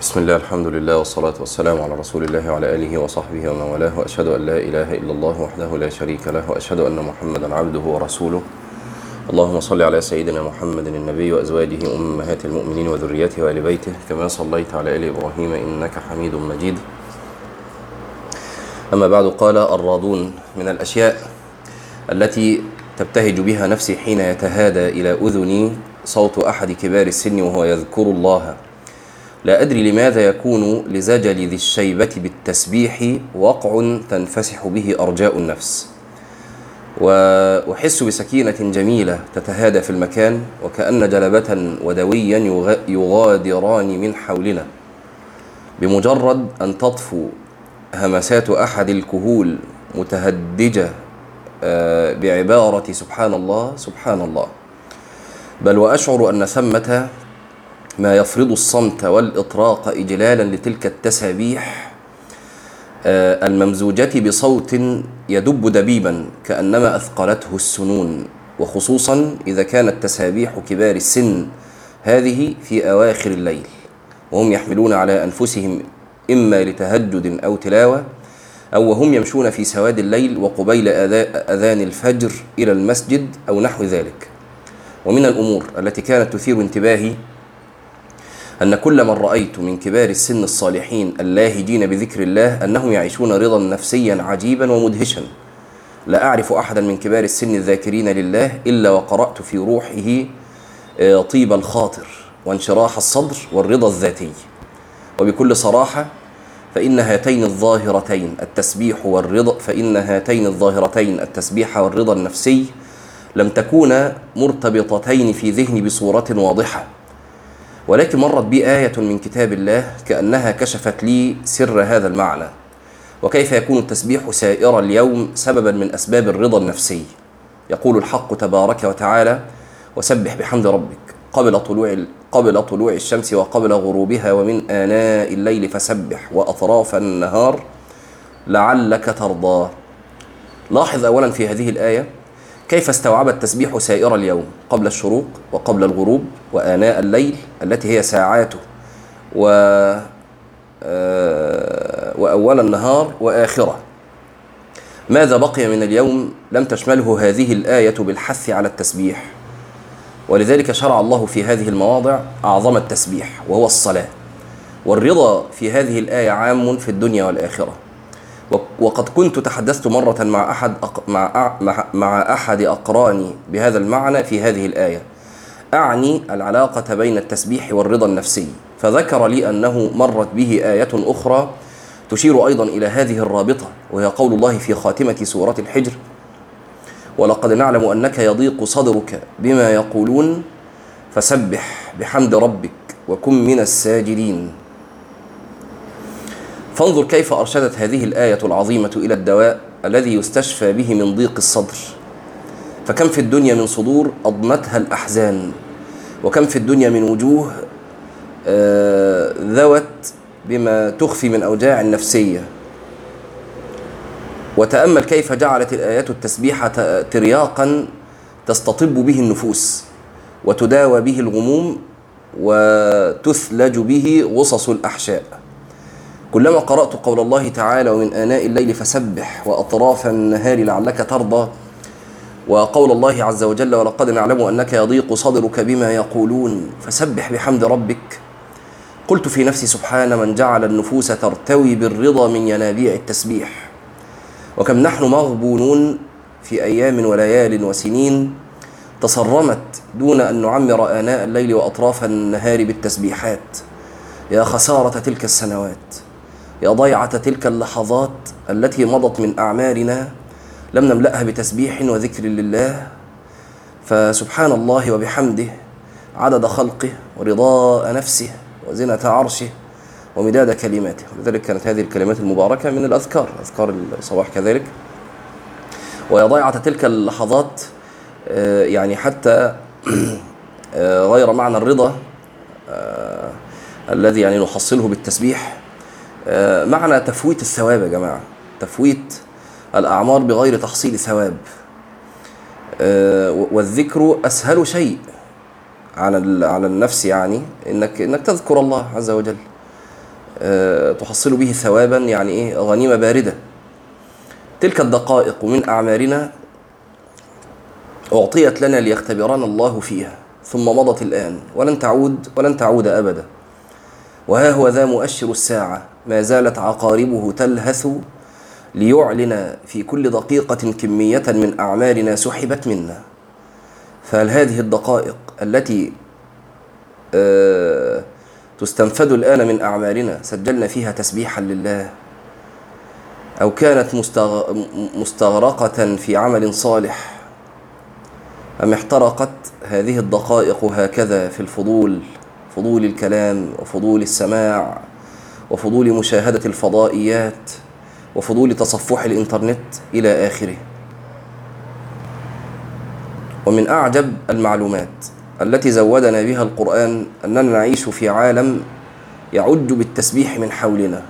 بسم الله الحمد لله والصلاة والسلام على رسول الله وعلى آله وصحبه ومن والاه وأشهد أن لا إله إلا الله وحده لا شريك له وأشهد أن محمدا عبده ورسوله اللهم صل على سيدنا محمد النبي وأزواجه أمهات المؤمنين وذريته وآل بيته كما صليت على آل إبراهيم إنك حميد مجيد أما بعد قال الراضون من الأشياء التي تبتهج بها نفسي حين يتهادى إلى أذني صوت أحد كبار السن وهو يذكر الله لا أدري لماذا يكون لزجل ذي الشيبة بالتسبيح وقع تنفسح به أرجاء النفس. وأحس بسكينة جميلة تتهادى في المكان وكأن جلبة ودويا يغادران من حولنا. بمجرد أن تطفو همسات أحد الكهول متهدجة بعبارة سبحان الله سبحان الله. بل وأشعر أن ثمة ما يفرض الصمت والإطراق إجلالا لتلك التسابيح الممزوجة بصوت يدب دبيبا كأنما أثقلته السنون وخصوصا إذا كانت تسابيح كبار السن. هذه في أواخر الليل وهم يحملون على أنفسهم إما لتهجد أو تلاوة أو وهم يمشون في سواد الليل وقبيل أذان الفجر إلى المسجد أو نحو ذلك. ومن الأمور التي كانت تثير انتباهي أن كل من رأيت من كبار السن الصالحين اللاهجين بذكر الله أنهم يعيشون رضا نفسيا عجيبا ومدهشا. لا أعرف أحدا من كبار السن الذاكرين لله إلا وقرأت في روحه طيب الخاطر وانشراح الصدر والرضا الذاتي. وبكل صراحة فإن هاتين الظاهرتين التسبيح والرضا فإن هاتين الظاهرتين التسبيح والرضا النفسي لم تكونا مرتبطتين في ذهني بصورة واضحة. ولكن مرت بي آية من كتاب الله كأنها كشفت لي سر هذا المعنى. وكيف يكون التسبيح سائر اليوم سببا من أسباب الرضا النفسي؟ يقول الحق تبارك وتعالى وسبح بحمد ربك قبل طلوع قبل طلوع الشمس وقبل غروبها ومن آناء الليل فسبح وأطراف النهار لعلك ترضى. لاحظ أولا في هذه الآية كيف استوعب التسبيح سائر اليوم قبل الشروق وقبل الغروب وآناء الليل التي هي ساعاته و وأول النهار وآخرة؟ ماذا بقي من اليوم لم تشمله هذه الآية بالحث على التسبيح؟ ولذلك شرع الله في هذه المواضع أعظم التسبيح وهو الصلاة. والرضا في هذه الآية عام في الدنيا والآخرة. وقد كنت تحدثت مرة مع أحد مع مع أحد أقراني بهذا المعنى في هذه الآية. أعني العلاقة بين التسبيح والرضا النفسي. فذكر لي أنه مرت به آية أخرى تشير أيضا إلى هذه الرابطة وهي قول الله في خاتمة سورة الحجر ولقد نعلم أنك يضيق صدرك بما يقولون فسبح بحمد ربك وكن من الساجدين. فانظر كيف أرشدت هذه الآية العظيمة إلى الدواء الذي يستشفى به من ضيق الصدر. فكم في الدنيا من صدور أضمتها الأحزان وكم في الدنيا من وجوه ذوت بما تخفي من أوجاع نفسية. وتأمل كيف جعلت الآيات التسبيح ترياقا تستطب به النفوس وتداوى به الغموم وتثلج به غصص الأحشاء. كلما قرأت قول الله تعالى ومن آناء الليل فسبح وأطراف النهار لعلك ترضى وقول الله عز وجل ولقد نعلم أنك يضيق صدرك بما يقولون فسبح بحمد ربك. قلت في نفسي سبحان من جعل النفوس ترتوي بالرضا من ينابيع التسبيح. وكم نحن مغبونون في أيام وليال وسنين تصرمت دون أن نعمر آناء الليل وأطراف النهار بالتسبيحات. يا خسارة تلك السنوات. يا ضيعة تلك اللحظات التي مضت من أعمارنا لم نملأها بتسبيح وذكر لله فسبحان الله وبحمده عدد خلقه ورضاء نفسه وزنة عرشه ومداد كلماته. ولذلك كانت هذه الكلمات المباركة من الأذكار أذكار الصباح كذلك. ويا ضيعة تلك اللحظات يعني حتى غير معنى الرضا الذي يعني نحصله بالتسبيح معنى تفويت الثواب يا جماعة. تفويت الأعمار بغير تحصيل ثواب. والذكر أسهل شيء على على النفس يعني انك إنك تذكر الله عز وجل. آه، تحصل به ثوابا يعني إيه؟ غنيمة باردة. تلك الدقائق من أعمارنا أعطيت لنا ليختبرنا الله فيها. ثم مضت الآن. ولن تعود ولن تعود أبدا. وها هو ذا مؤشر الساعة. ما زالت عقاربه تلهث ليعلن في كل دقيقة كمية من أعمالنا سحبت منا. فهل هذه الدقائق التي آه، تستنفد الآن من أعمالنا سجلنا فيها تسبيحا لله؟ أو كانت مستغرقة في عمل صالح؟ أم احترقت هذه الدقائق هكذا في الفضول فضول الكلام وفضول السماع؟ وفضول مشاهدة الفضائيات وفضول تصفح الإنترنت إلى آخره. ومن أعجب المعلومات التي زودنا بها القرآن أننا نعيش في عالم يعج بالتسبيح من حولنا.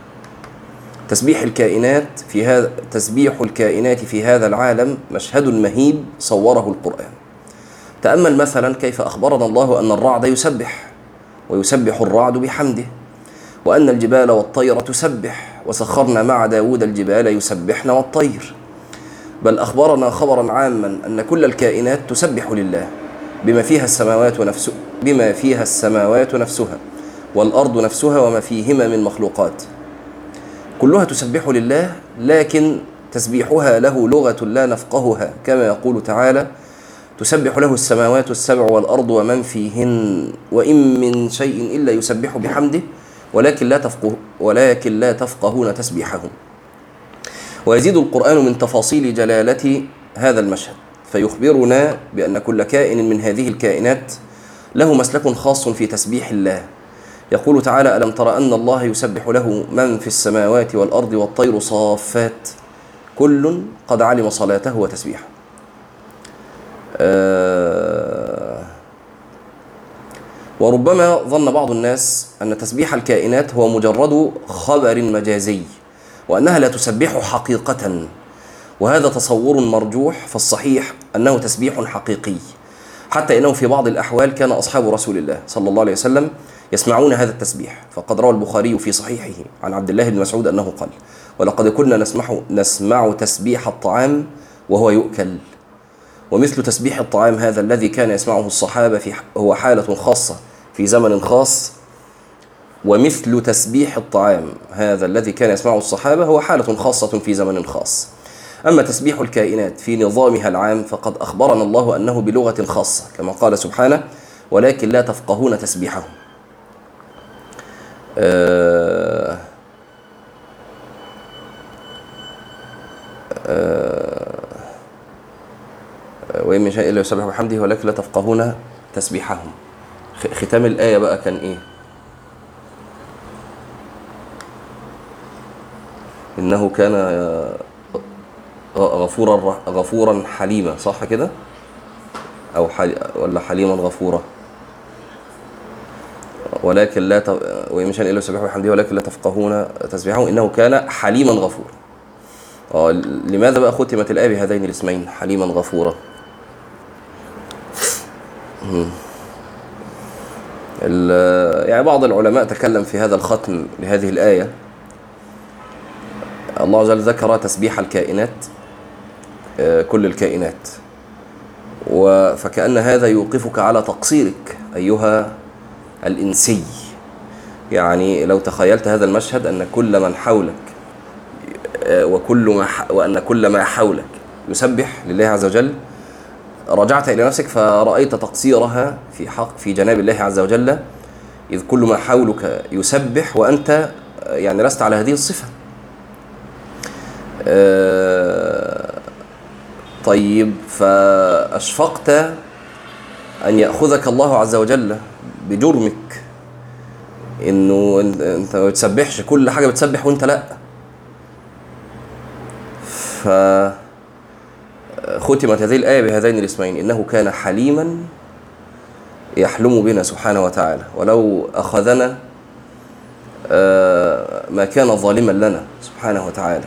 تسبيح الكائنات في هذا تسبيح الكائنات في هذا العالم مشهد مهيب صوره القرآن. تأمل مثلا كيف أخبرنا الله أن الرعد يسبح ويسبح الرعد بحمده. وأن الجبال والطير تسبح وسخرنا مع داود الجبال يسبحن والطير. بل أخبرنا خبرا عاما أن كل الكائنات تسبح لله بما فيها السماوات نفسها بما فيها السماوات نفسها والأرض نفسها وما فيهما من مخلوقات. كلها تسبح لله لكن تسبيحها له لغة لا نفقهها كما يقول تعالى تسبح له السماوات السبع والأرض ومن فيهن وإن من شيء إلا يسبح بحمده ولكن لا تفقه ولكن لا تفقهون تسبيحهم. ويزيد القرآن من تفاصيل جلالة هذا المشهد فيخبرنا بأن كل كائن من هذه الكائنات له مسلك خاص في تسبيح الله. يقول تعالى ألم تر أن الله يسبح له من في السماوات والأرض والطير صافات؟ كل قد علم صلاته وتسبيحه. آه وربما ظن بعض الناس أن تسبيح الكائنات هو مجرد خبر مجازي وأنها لا تسبح حقيقة. وهذا تصور مرجوح فالصحيح أنه تسبيح حقيقي حتى إنه في بعض الأحوال كان أصحاب رسول الله صلى الله عليه وسلم يسمعون هذا التسبيح. فقد روى البخاري في صحيحه عن عبد الله بن مسعود أنه قال ولقد كنا نسمع نسمع تسبيح الطعام وهو يؤكل. ومثل تسبيح الطعام هذا الذي كان يسمعه الصحابة في هو حالة خاصة في زمن خاص. ومثل تسبيح الطعام هذا الذي كان يسمعه الصحابة هو حالة خاصة في زمن خاص. أما تسبيح الكائنات في نظامها العام فقد أخبرنا الله أنه بلغة خاصة كما قال سبحانه ولكن لا تفقهون تسبيحهم. آه آه وإن من شيء إلا يسبح بحمده ولكن لا تفقهون تسبيحهم. ختام الآية بقى كان إيه؟ إنه كان غفورا غفورا حليما صح كده؟ أو حل ولا حليما غفورا. ولكن لا ت... وإن إلا يسبحوا بحمده ولكن لا تفقهون تسبيحه. إنه كان حليما غفورا. آه لماذا بقى ختمت الآية بهذين الاسمين؟ حليما غفورا. يعني بعض العلماء تكلم في هذا الختم لهذه الآية. الله عز وجل ذكر تسبيح الكائنات آه، كل الكائنات. فكأن هذا يوقفك على تقصيرك أيها الإنسي. يعني لو تخيلت هذا المشهد أن كل من حولك آه، وكل ما وأن كل ما حولك يسبح لله عز وجل رجعت إلى نفسك فرأيت تقصيرها في حق في جناب الله عز وجل إذ كل ما حولك يسبح وأنت يعني لست على هذه الصفة. آه، طيب فأشفقت أن يأخذك الله عز وجل بجرمك إنه أنت ما بتسبحش كل حاجة بتسبح وأنت لأ. ف ختمت هذه الآية بهذين الاسمين إنه كان حليما يحلم بنا سبحانه وتعالى. ولو أخذنا آه، ما كان ظالما لنا سبحانه وتعالى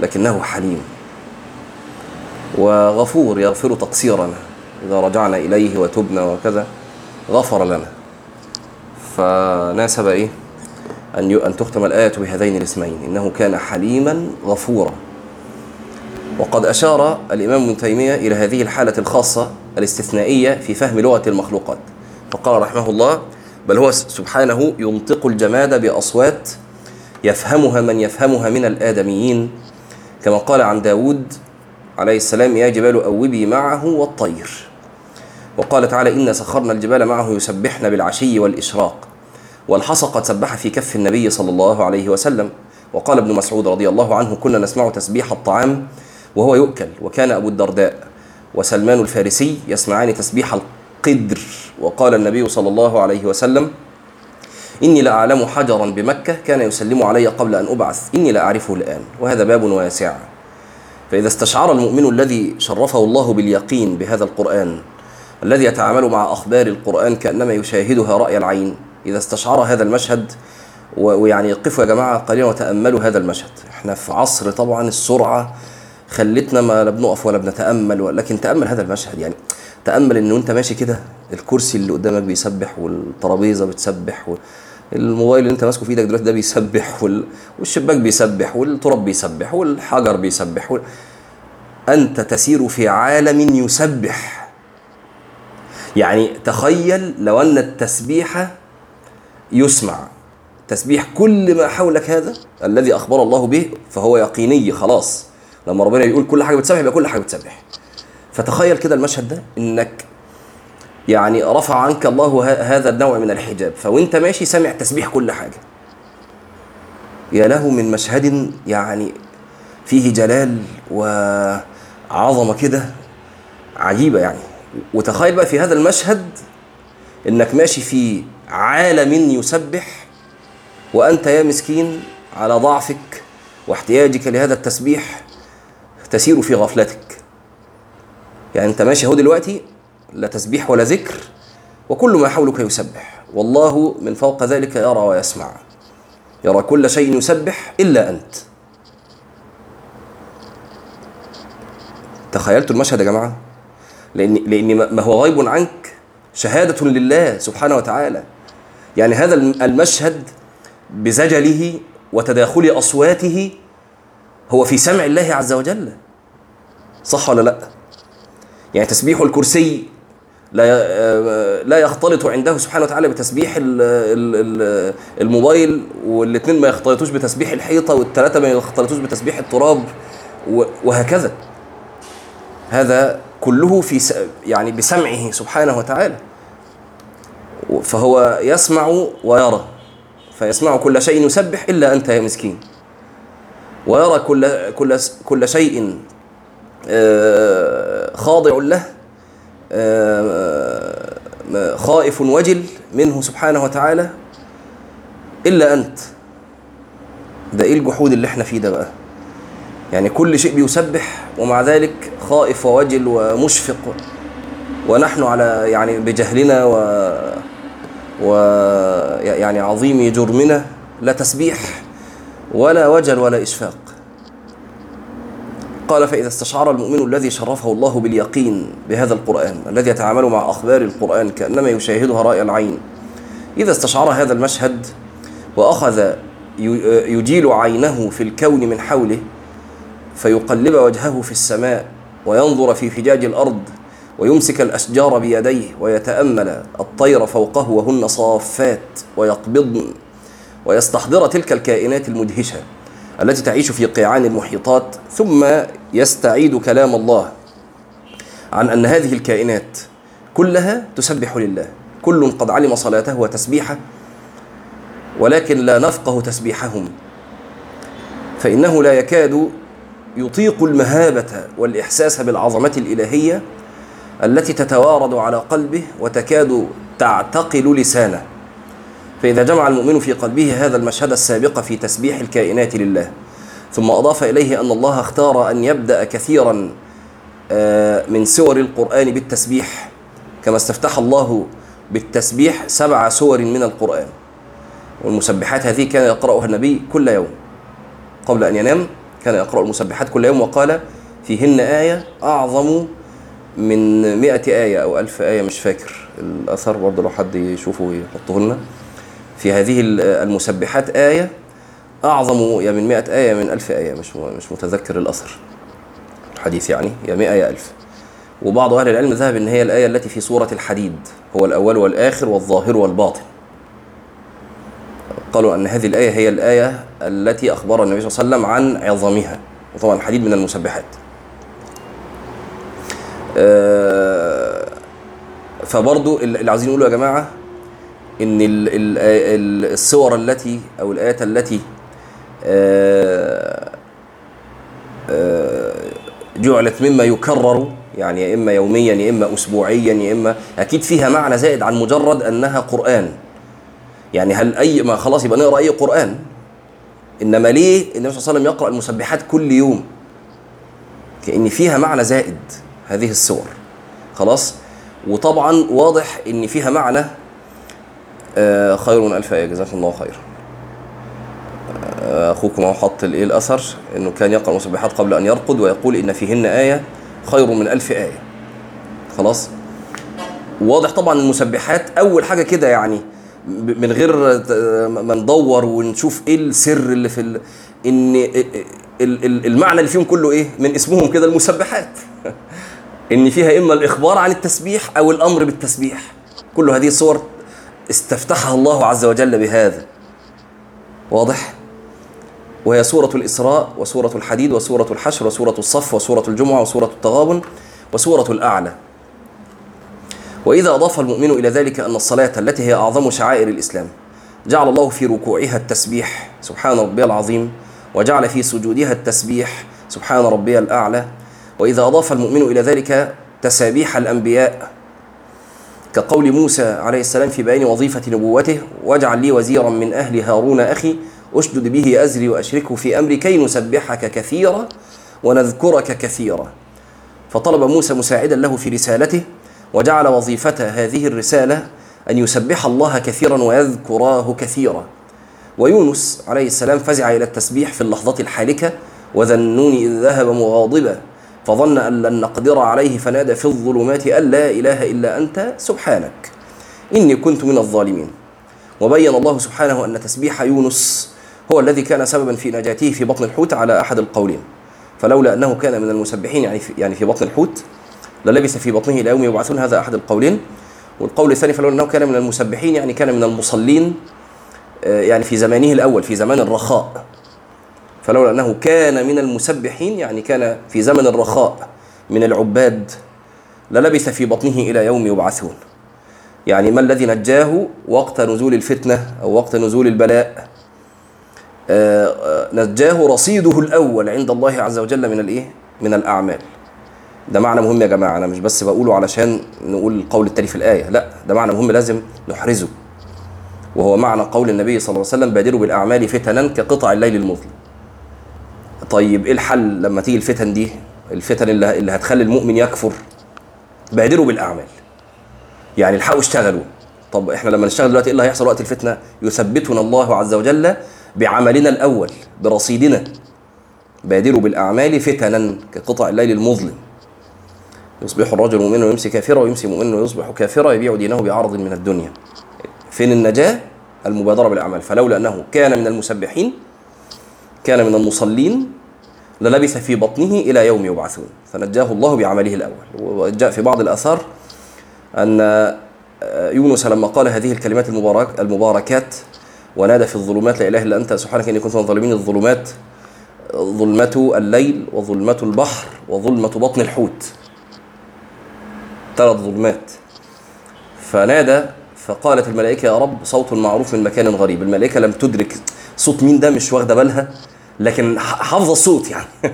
لكنه حليم. وغفور يغفر تقصيرنا إذا رجعنا إليه وتبنا وكذا غفر لنا. فناسب إيه؟ أن أن تختم الآية بهذين الاسمين إنه كان حليما غفورا. وقد أشار الإمام ابن تيمية إلى هذه الحالة الخاصة الاستثنائية في فهم لغة المخلوقات. فقال رحمه الله بل هو سبحانه ينطق الجماد بأصوات يفهمها من يفهمها من الآدميين كما قال عن داود عليه السلام يا جبال أوبي معه والطير وقال تعالى إنا سخرنا الجبال معه يسبحن بالعشي والإشراق والحصى قد سبح في كف النبي صلى الله عليه وسلم وقال ابن مسعود رضي الله عنه كنا نسمع تسبيح الطعام وهو يؤكل وكان أبو الدرداء وسلمان الفارسي يسمعان تسبيح القدر. وقال النبي صلى الله عليه وسلم إني لأعلم حجرا بمكة كان يسلم علي قبل أن أبعث. إني لأعرفه الآن. وهذا باب واسع. فإذا استشعر المؤمن الذي شرفه الله باليقين بهذا القرآن الذي يتعامل مع أخبار القرآن كأنما يشاهدها رأي العين إذا استشعر هذا المشهد ويعني قفوا يا جماعة قليلا وتأملوا هذا المشهد. إحنا في عصر طبعا السرعة خلتنا ما لا بنقف ولا بنتأمل لكن تأمل هذا المشهد. يعني تأمل إنه أنت ماشي كده الكرسي اللي قدامك بيسبح والترابيزة بتسبح الموبايل اللي أنت ماسكه في إيدك دلوقتي ده بيسبح وال... والشباك بيسبح والتراب بيسبح والحجر بيسبح وال... أنت تسير في عالم يسبح. يعني تخيل لو أن التسبيح يسمع. تسبيح كل ما حولك هذا الذي أخبر الله به فهو يقيني خلاص. لما ربنا يقول كل حاجة بتسبح يبقى كل حاجة بتسبح فتخيل كده المشهد ده إنك يعني رفع عنك الله هذا النوع من الحجاب. فوأنت ماشي سامع تسبيح كل حاجة. يا له من مشهد يعني فيه جلال وعظمة كده عجيبة يعني. وتخيل بقى في هذا المشهد إنك ماشي في عالم يسبح وأنت يا مسكين على ضعفك واحتياجك لهذا التسبيح تسير في غفلتك. يعني أنت ماشي أهو دلوقتي لا تسبيح ولا ذكر وكل ما حولك يسبح. والله من فوق ذلك يرى ويسمع. يرى كل شيء يسبح إلا أنت. تخيلتوا المشهد يا جماعة؟ لأن لأن ما هو غيب عنك. شهادة لله سبحانه وتعالى. يعني هذا المشهد بزجله وتداخل أصواته هو في سمع الله عز وجل. صح ولا لا؟ يعني تسبيح الكرسي لا لا يختلط عنده سبحانه وتعالى بتسبيح الموبايل والاثنين ما يختلطوش بتسبيح الحيطة والثلاثه ما يختلطوش بتسبيح التراب وهكذا. هذا كله في يعني بسمعه سبحانه وتعالى. فهو يسمع ويرى فيسمع كل شيء يسبح إلا أنت يا مسكين. ويرى كل كل كل شيء خاضع له خائف وجل منه سبحانه وتعالى. إلا أنت. ده إيه الجحود اللي إحنا فيه ده بقى؟ يعني كل شيء بيسبح ومع ذلك خائف ووجل ومشفق. ونحن على يعني بجهلنا و و يعني عظيم جرمنا لا تسبيح. ولا وجل ولا إشفاق. قال فإذا استشعر المؤمن الذي شرفه الله باليقين بهذا القرآن الذي يتعامل مع أخبار القرآن كأنما يشاهدها رأي العين إذا استشعر هذا المشهد وأخذ يجيل عينه في الكون من حوله فيقلب وجهه في السماء وينظر في فجاج الأرض ويمسك الأشجار بيديه ويتأمل الطير فوقه وهن صافات ويقبضن. ويستحضر تلك الكائنات المدهشة التي تعيش في قيعان المحيطات ثم يستعيد كلام الله عن أن هذه الكائنات كلها تسبح لله. كل قد علم صلاته وتسبيحه ولكن لا نفقه تسبيحهم. فإنه لا يكاد يطيق المهابة والإحساس بالعظمة الإلهية التي تتوارد على قلبه وتكاد تعتقل لسانه. فإذا جمع المؤمن في قلبه هذا المشهد السابق في تسبيح الكائنات لله. ثم أضاف إليه أن الله اختار أن يبدأ كثيرا من سور القرآن بالتسبيح كما استفتح الله بالتسبيح سبع سور من القرآن. والمسبحات هذه كان يقرأها النبي كل يوم. قبل أن ينام كان يقرأ المسبحات كل يوم وقال فيهن آية أعظم من مئة آية أو ألف آية. مش فاكر الأثر برضه لو حد يشوفه يحطه لنا في هذه المسبحات آية أعظم يا من مئة آية من ألف آية مش مش متذكر الأثر الحديث يعني يا مئة يا ألف. وبعض أهل العلم ذهب أن هي الآية التي في سورة الحديد هو الأول والآخر والظاهر والباطن. قالوا أن هذه الآية هي الآية التي أخبر النبي صلى الله عليه وسلم عن عظمها وطبعا الحديد من المسبحات. آه، فبرضو اللي عايزين نقوله يا جماعة إن الصور التي أو الآيات التي آه، آه، جعلت مما يكرر يعني يا إما يوميا يا إما أسبوعيا يا إما أكيد فيها معنى زائد عن مجرد أنها قرآن. يعني هل أي ما خلاص يبقى نقرأ أي قرآن؟ إنما ليه؟ النبي صلى الله عليه وسلم يقرأ المسبحات كل يوم. كأن فيها معنى زائد هذه الصور. خلاص؟ وطبعا واضح إن فيها معنى خير من ألف إيه جزاكم الله خير. آه، اخوكم اهو حط الإيه الأثر؟ إنه كان يقرأ المسبحات قبل أن يرقد ويقول إن فيهن آية خير من ألف آية. خلاص؟ واضح طبعا المسبحات أول حاجة كده يعني من غير ما ندور ونشوف إيه السر اللي في ال... إن المعنى اللي فيهم كله إيه؟ من اسمهم كده المسبحات. إن فيها إما الإخبار عن التسبيح أو الأمر بالتسبيح. كل هذه الصور استفتحها الله عز وجل بهذا. واضح؟ وهي سورة الإسراء وسورة الحديد وسورة الحشر وسورة الصف وسورة الجمعة وسورة التغابن وسورة الأعلى. وإذا أضاف المؤمن إلى ذلك أن الصلاة التي هي أعظم شعائر الإسلام جعل الله في ركوعها التسبيح سبحان ربي العظيم وجعل في سجودها التسبيح سبحان ربي الأعلى. وإذا أضاف المؤمن إلى ذلك تسابيح الأنبياء كقول موسى عليه السلام في بيان وظيفة نبوته واجعل لي وزيرا من أهل هارون أخي أشدد به أزري وأشركه في أمري كي نسبحك كثيرا ونذكرك كثيرا. فطلب موسى مساعدا له في رسالته وجعل وظيفة هذه الرسالة أن يسبح الله كثيرا ويذكراه كثيرا. ويونس عليه السلام فزع إلى التسبيح في اللحظة الحالكة وذنون إذ ذهب مغاضبا. فظن أن لن نقدر عليه فنادى في الظلمات أن لا إله إلا أنت سبحانك. إني كنت من الظالمين. وبين الله سبحانه أن تسبيح يونس هو الذي كان سببا في نجاته في بطن الحوت على أحد القولين. فلولا أنه كان من المسبحين يعني في, يعني في بطن الحوت للبث في بطنه إلى يوم يبعثون هذا أحد القولين. والقول الثاني فلولا أنه كان من المسبحين يعني كان من المصلين آه، يعني في زمانه الأول في زمان الرخاء. فلولا أنه كان من المسبحين يعني كان في زمن الرخاء من العباد للبث في بطنه إلى يوم يبعثون. يعني ما الذي نجاه وقت نزول الفتنة أو وقت نزول البلاء؟ آه، آه، نجاه رصيده الأول عند الله عز وجل من الإيه؟ من الأعمال. ده معنى مهم يا جماعة أنا مش بس بقوله علشان نقول القول التالي في الآية لا ده معنى مهم لازم نحرزه. وهو معنى قول النبي صلى الله عليه وسلم بادروا بالأعمال فتنا كقطع الليل المظلم. طيب إيه الحل لما تيجي الفتن دي؟ الفتن اللي, اللي هتخلي المؤمن يكفر؟ بادروا بالأعمال. يعني الحقوا اشتغلوا. طب إحنا لما نشتغل دلوقتي إيه اللي هيحصل وقت الفتنة؟ يثبتنا الله عز وجل بعملنا الأول برصيدنا. بادروا بالأعمال فتنا كقطع الليل المظلم. يصبح الرجل مؤمنا ويمسي كافرا ويمسي مؤمنا ويصبح كافرا يبيع دينه بعرض من الدنيا. فين النجاة؟ المبادرة بالأعمال. فلولا أنه كان من المسبحين كان من المصلين للبث في بطنه إلى يوم يبعثون. فنجاه الله بعمله الأول. وجاء في بعض الآثار أن آه، يونس لما قال هذه الكلمات المبارك المباركات ونادى في الظلمات لا إله إلا أنت سبحانك إني كنت من الظالمين. الظلمات ظلمة الليل وظلمة البحر وظلمة بطن الحوت. ثلاث ظلمات. فنادى فقالت الملائكة يا رب صوت معروف من مكان غريب. الملائكة لم تدرك صوت مين ده مش واخدة بالها. لكن حافظه الصوت يعني.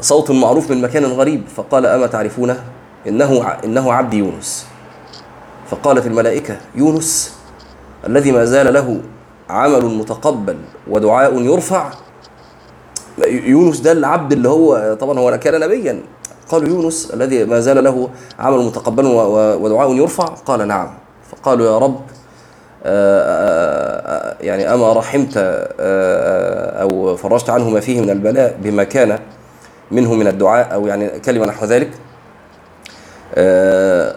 صوت معروف من مكان غريب. فقال أما تعرفونه؟ إنه إنه عبد يونس. فقالت الملائكة يونس الذي ما زال له عمل متقبل ودعاء يرفع. يونس ده العبد اللي هو طبعا هو كان نبيا. قالوا يونس الذي ما زال له عمل متقبل ودعاء يرفع. قال نعم. فقالوا يا رب آه، آه، آه، يعني أما رحمت أو فرجت عنه ما فيه من البلاء بما كان منه من الدعاء أو يعني كلمة نحو ذلك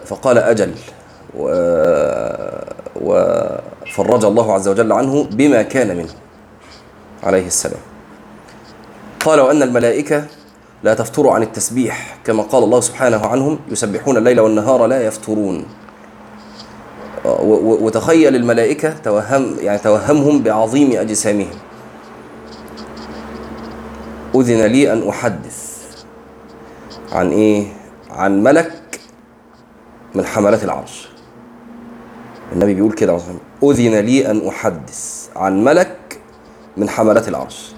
فقال أجل و فرج الله عز وجل عنه بما كان منه عليه السلام. قال وأن الملائكة لا تفتر عن التسبيح كما قال الله سبحانه عنهم يسبحون الليل والنهار لا يفترون وتخيل الملائكة توهم يعني توهمهم بعظيم أجسامهم. أذن لي أن أحدث. عن إيه؟ عن ملك من حملات العرش. النبي بيقول كده. أذن لي أن أحدث عن ملك من حملات العرش.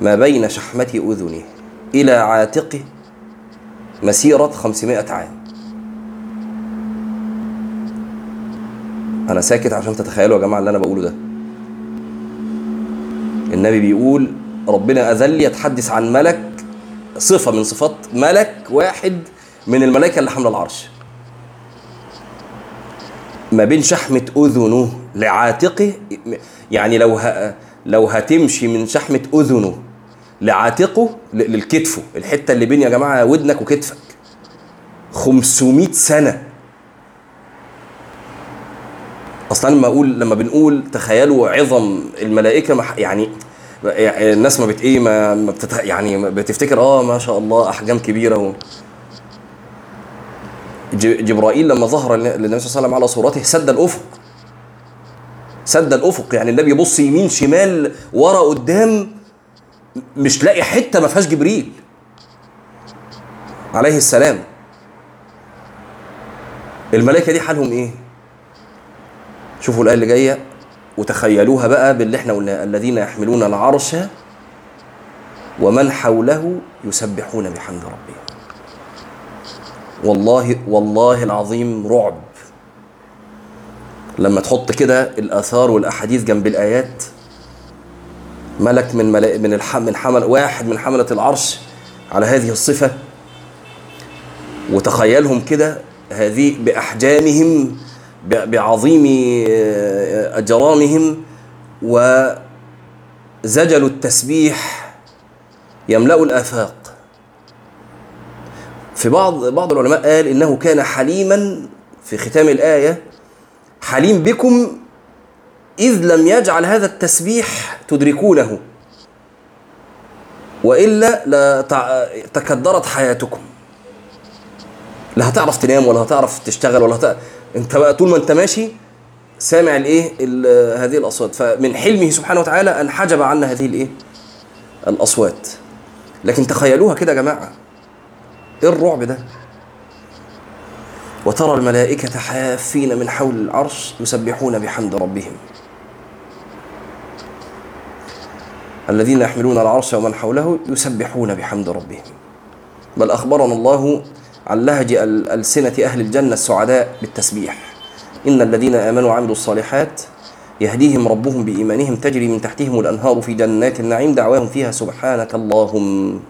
ما بين شحمة أذنه إلى عاتقه مسيرة خمسمائة عام. أنا ساكت عشان تتخيلوا يا جماعة اللي أنا بقوله ده. النبي بيقول ربنا أذل يتحدث عن ملك صفة من صفات ملك واحد من الملائكة اللي حاملة العرش. ما بين شحمة أذنه لعاتقه يعني لو ه... لو هتمشي من شحمة أذنه لعاتقه للكتفه الحتة اللي بين يا جماعة ودنك وكتفك. 500 سنة. أصلا لما أقول لما بنقول تخيلوا عظم الملائكة يعني الناس ما بت إيه ما, ما بتت يعني بتفتكر آه ما شاء الله أحجام كبيرة و جبرائيل لما ظهر للنبي صلى الله عليه وسلم على صورته سد الأفق. سد الأفق. يعني النبي يبص يمين شمال ورا قدام مش لاقي حتة ما فيهاش جبريل. عليه السلام. الملائكة دي حالهم إيه؟ شوفوا الآية اللي جاية. وتخيلوها بقى باللي إحنا قلناه الذين يحملون العرش ومن حوله يسبحون بحمد ربهم. والله والله العظيم رعب. لما تحط كده الآثار والأحاديث جنب الآيات ملك من ملائك من الح من حمل واحد من حملة العرش على هذه الصفة وتخيلهم كده هذه بأحجامهم بعظيم أجرامهم وزجل التسبيح يملأ الآفاق. في بعض بعض العلماء قال إنه كان حليما في ختام الآية حليم بكم إذ لم يجعل هذا التسبيح تدركونه وإلا لتكدرت حياتكم. لا هتعرف تنام ولا هتعرف تشتغل ولا هتعرف انت بقى طول ما انت ماشي سامع الايه هذه الاصوات. فمن حلمه سبحانه وتعالى أن حجب عنا هذه الايه؟ الاصوات. لكن تخيلوها كده يا جماعة. إيه الرعب ده؟ وترى الملائكة حافين من حول العرش يسبحون بحمد ربهم. الذين يحملون العرش ومن حوله يسبحون بحمد ربهم. بل أخبرنا الله عن لهج ألسنة أهل الجنة السعداء بالتسبيح. إن الذين آمنوا وعملوا الصالحات يهديهم ربهم بإيمانهم تجري من تحتهم الأنهار في جنات النعيم دعواهم فيها سبحانك اللهم.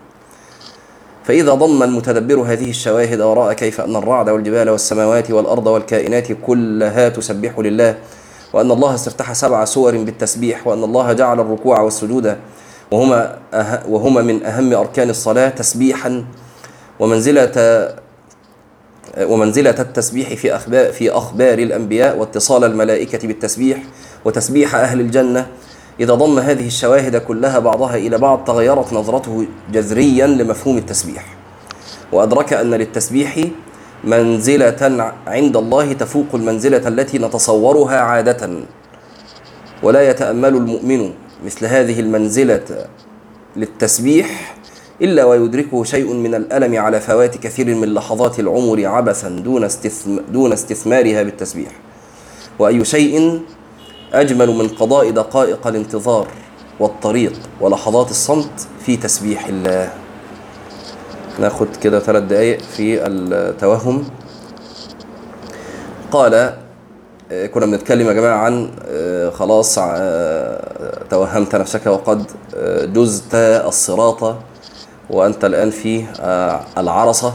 فإذا ضم المتدبر هذه الشواهد ورأى كيف أن الرعد والجبال والسماوات والأرض والكائنات كلها تسبح لله وأن الله استفتح سبع سور بالتسبيح وأن الله جعل الركوع والسجود وهما أه وهما من أهم أركان الصلاة تسبيحا ومنزلة ومنزلة التسبيح في أخبار في أخبار الأنبياء واتصال الملائكة بالتسبيح وتسبيح أهل الجنة. إذا ضم هذه الشواهد كلها بعضها إلى بعض تغيرت نظرته جذريا لمفهوم التسبيح. وأدرك أن للتسبيح منزلة عند الله تفوق المنزلة التي نتصورها عادة. ولا يتأمل المؤمن مثل هذه المنزلة للتسبيح إلا ويدركه شيء من الألم على فوات كثير من لحظات العمر عبثا دون, استثم دون استثمارها بالتسبيح. وأي شيء أجمل من قضاء دقائق الانتظار والطريق ولحظات الصمت في تسبيح الله. ناخد كده ثلاث دقايق في التوهم. قال كنا بنتكلم يا جماعة عن خلاص توهمت نفسك وقد جزت الصراط وأنت الآن في العرصة.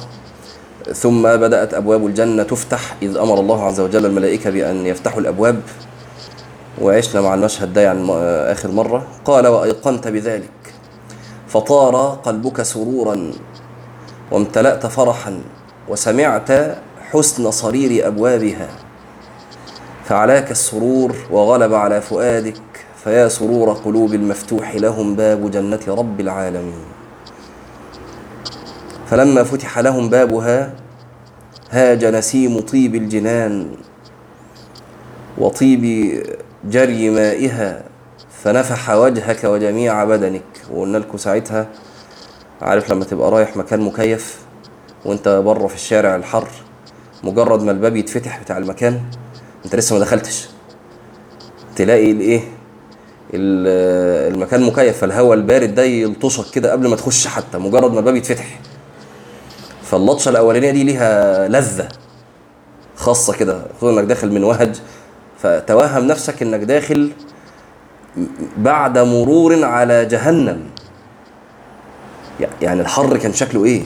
ثم بدأت أبواب الجنة تفتح إذ أمر الله عز وجل الملائكة بأن يفتحوا الأبواب. وعشنا مع المشهد ده يعني آخر مرة. قال وأيقنت بذلك. فطار قلبك سرورا وامتلأت فرحا وسمعت حسن صرير أبوابها. فعلاك السرور وغلب على فؤادك فيا سرور قلوب المفتوح لهم باب جنة رب العالمين. فلما فتح لهم بابها هاج نسيم طيب الجنان وطيب جري مائها فنفح وجهك وجميع بدنك. وقلنا لكم ساعتها عارف لما تبقى رايح مكان مكيف وانت بره في الشارع الحر مجرد ما الباب يتفتح بتاع المكان انت لسه ما دخلتش. تلاقي الايه؟ ال- المكان مكيف فالهواء البارد ده يلطشك كده قبل ما تخش حتى مجرد ما الباب يتفتح. فاللطشة الأولانية دي ليها لذة خاصة كده خصوصا إنك داخل من وهج. فتوهم نفسك إنك داخل بعد مرور على جهنم. يعني الحر كان شكله إيه؟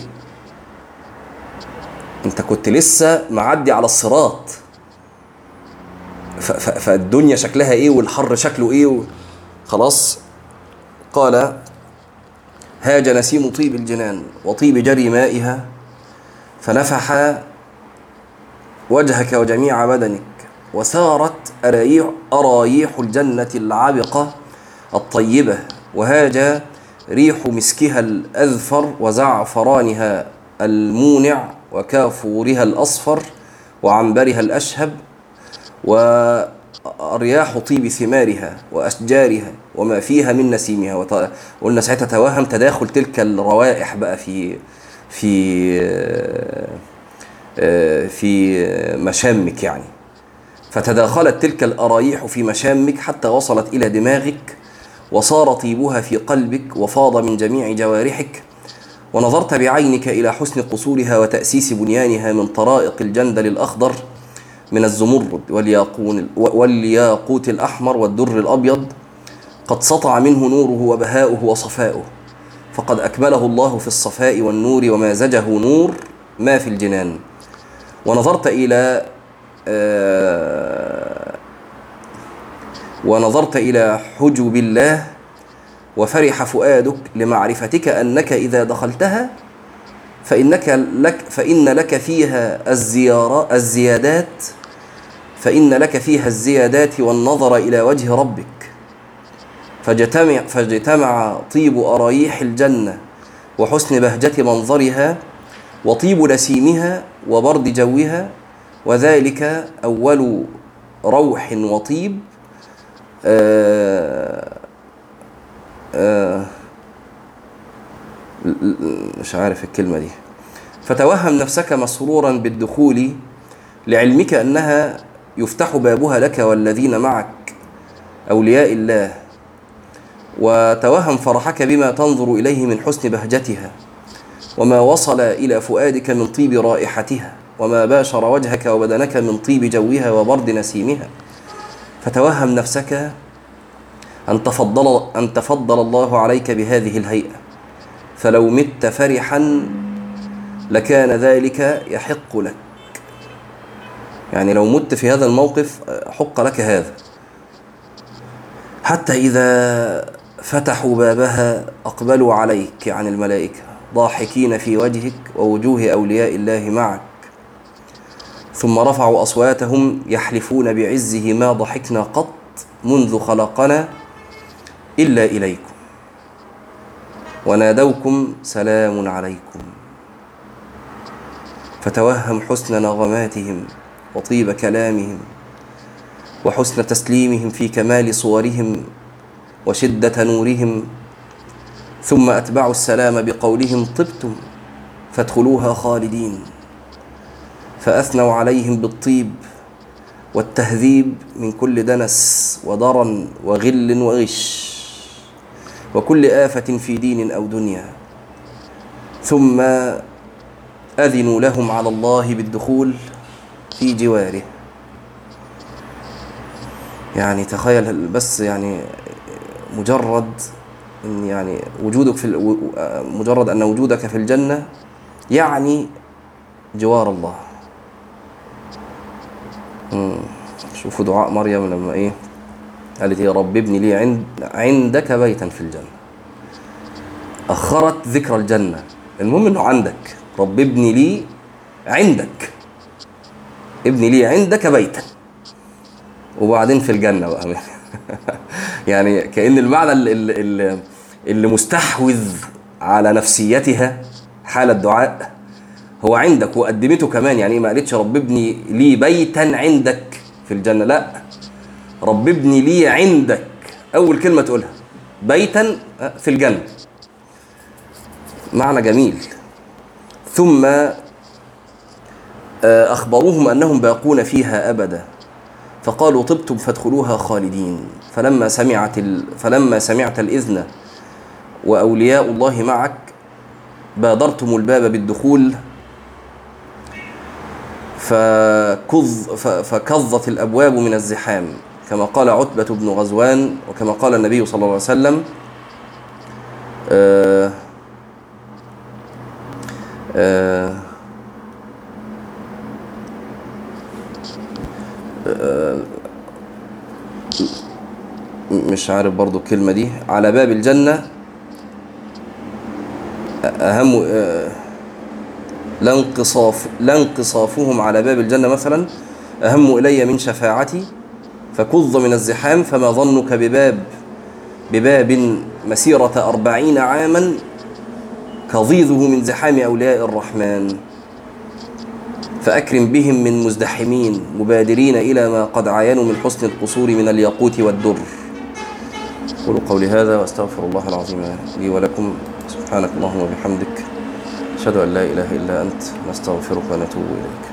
أنت كنت لسه معدي على الصراط. فالدنيا شكلها إيه والحر شكله إيه. خلاص. قال هاج نسيم طيب الجنان وطيب جري مائها. فنفح وجهك وجميع بدنك وسارت أرايح, أرايح الجنة العبقة الطيبة وهاج ريح مسكها الأذفر وزعفرانها المونع وكافورها الأصفر وعنبرها الأشهب وأرياح طيب ثمارها وأشجارها وما فيها من نسيمها وط- قلنا ساعتها توهم تداخل تلك الروائح بقى في في آه، في مشامك يعني. فتداخلت تلك الأرايح في مشامك حتى وصلت إلى دماغك وصار طيبها في قلبك وفاض من جميع جوارحك ونظرت بعينك إلى حسن قصورها وتأسيس بنيانها من طرائق الجندل الأخضر من الزمرد والياقون والياقوت الأحمر والدر الأبيض قد سطع منه نوره وبهاؤه وصفاؤه. فقد أكمله الله في الصفاء والنور ومازجه نور ما في الجنان. ونظرت إلى آه، ونظرت إلى حجب الله وفرح فؤادك لمعرفتك أنك إذا دخلتها فإنك لك فإن لك فيها الزيارة الزيادات فإن لك فيها الزيادات والنظر إلى وجه ربك. فاجتمع فاجتمع طيب أرايح الجنة وحسن بهجة منظرها وطيب نسيمها وبرد جوها وذلك أول روح وطيب. آه آه مش عارف الكلمة دي. فتوهم نفسك مسرورا بالدخول لعلمك أنها يفتح بابها لك والذين معك أولياء الله. وتوهم فرحك بما تنظر إليه من حسن بهجتها وما وصل إلى فؤادك من طيب رائحتها وما باشر وجهك وبدنك من طيب جوها وبرد نسيمها. فتوهم نفسك أن تفضل أن تفضل الله عليك بهذه الهيئة. فلو مت فرحا لكان ذلك يحق لك. يعني لو مت في هذا الموقف حق لك هذا. حتى إذا فتحوا بابها أقبلوا عليك عن الملائكة ضاحكين في وجهك ووجوه أولياء الله معك. ثم رفعوا أصواتهم يحلفون بعزه ما ضحكنا قط منذ خلقنا إلا إليكم. ونادوكم سلام عليكم. فتوهم حسن نغماتهم وطيب كلامهم وحسن تسليمهم في كمال صورهم وشدة نورهم ثم أتبعوا السلام بقولهم طبتم فادخلوها خالدين. فأثنوا عليهم بالطيب والتهذيب من كل دنس وضرن وغل وغش وكل آفة في دين أو دنيا. ثم أذنوا لهم على الله بالدخول في جواره. يعني تخيل بس يعني مجرد إن يعني وجودك في مجرد أن وجودك في الجنة يعني جوار الله. شوفوا دعاء مريم لما إيه؟ قالت يا رب ابني لي عند عندك بيتا في الجنة. أخرت ذكر الجنة. المهم إنه عندك. رب ابني لي عندك. ابني لي عندك بيتا. وبعدين في الجنة بقى. يعني كأن المعنى اللي, اللي, مستحوذ على نفسيتها حال الدعاء هو عندك وقدمته كمان. يعني ما قالتش رب ابني لي بيتا عندك في الجنة؟ لا. رب ابني لي عندك. أول كلمة تقولها. بيتا في الجنة. معنى جميل. ثم أخبروهم أنهم باقون فيها أبدا. فقالوا طبتم فادخلوها خالدين. فلما سمعت ال... فلما سمعت الإذن وأولياء الله معك بادرتم الباب بالدخول فكظ. فكظت الأبواب من الزحام كما قال عتبة بن غزوان وكما قال النبي صلى الله عليه وسلم آه آه مش عارف برضو الكلمة دي. على باب الجنة أهم لانقصاف لانقصافهم على باب الجنة مثلا أهم إلي من شفاعتي. فكظ من الزحام فما ظنك بباب بباب مسيرة أربعين عاما كظيظه من زحام أولياء الرحمن. فأكرم بهم من مزدحمين مبادرين إلى ما قد عاينوا من حسن القصور من الياقوت والدر. قولوا قولي هذا وأستغفر الله العظيم لي ولكم. سبحانك اللهم وبحمدك أشهد أن لا إله إلا أنت نستغفرك ونتوب إليك.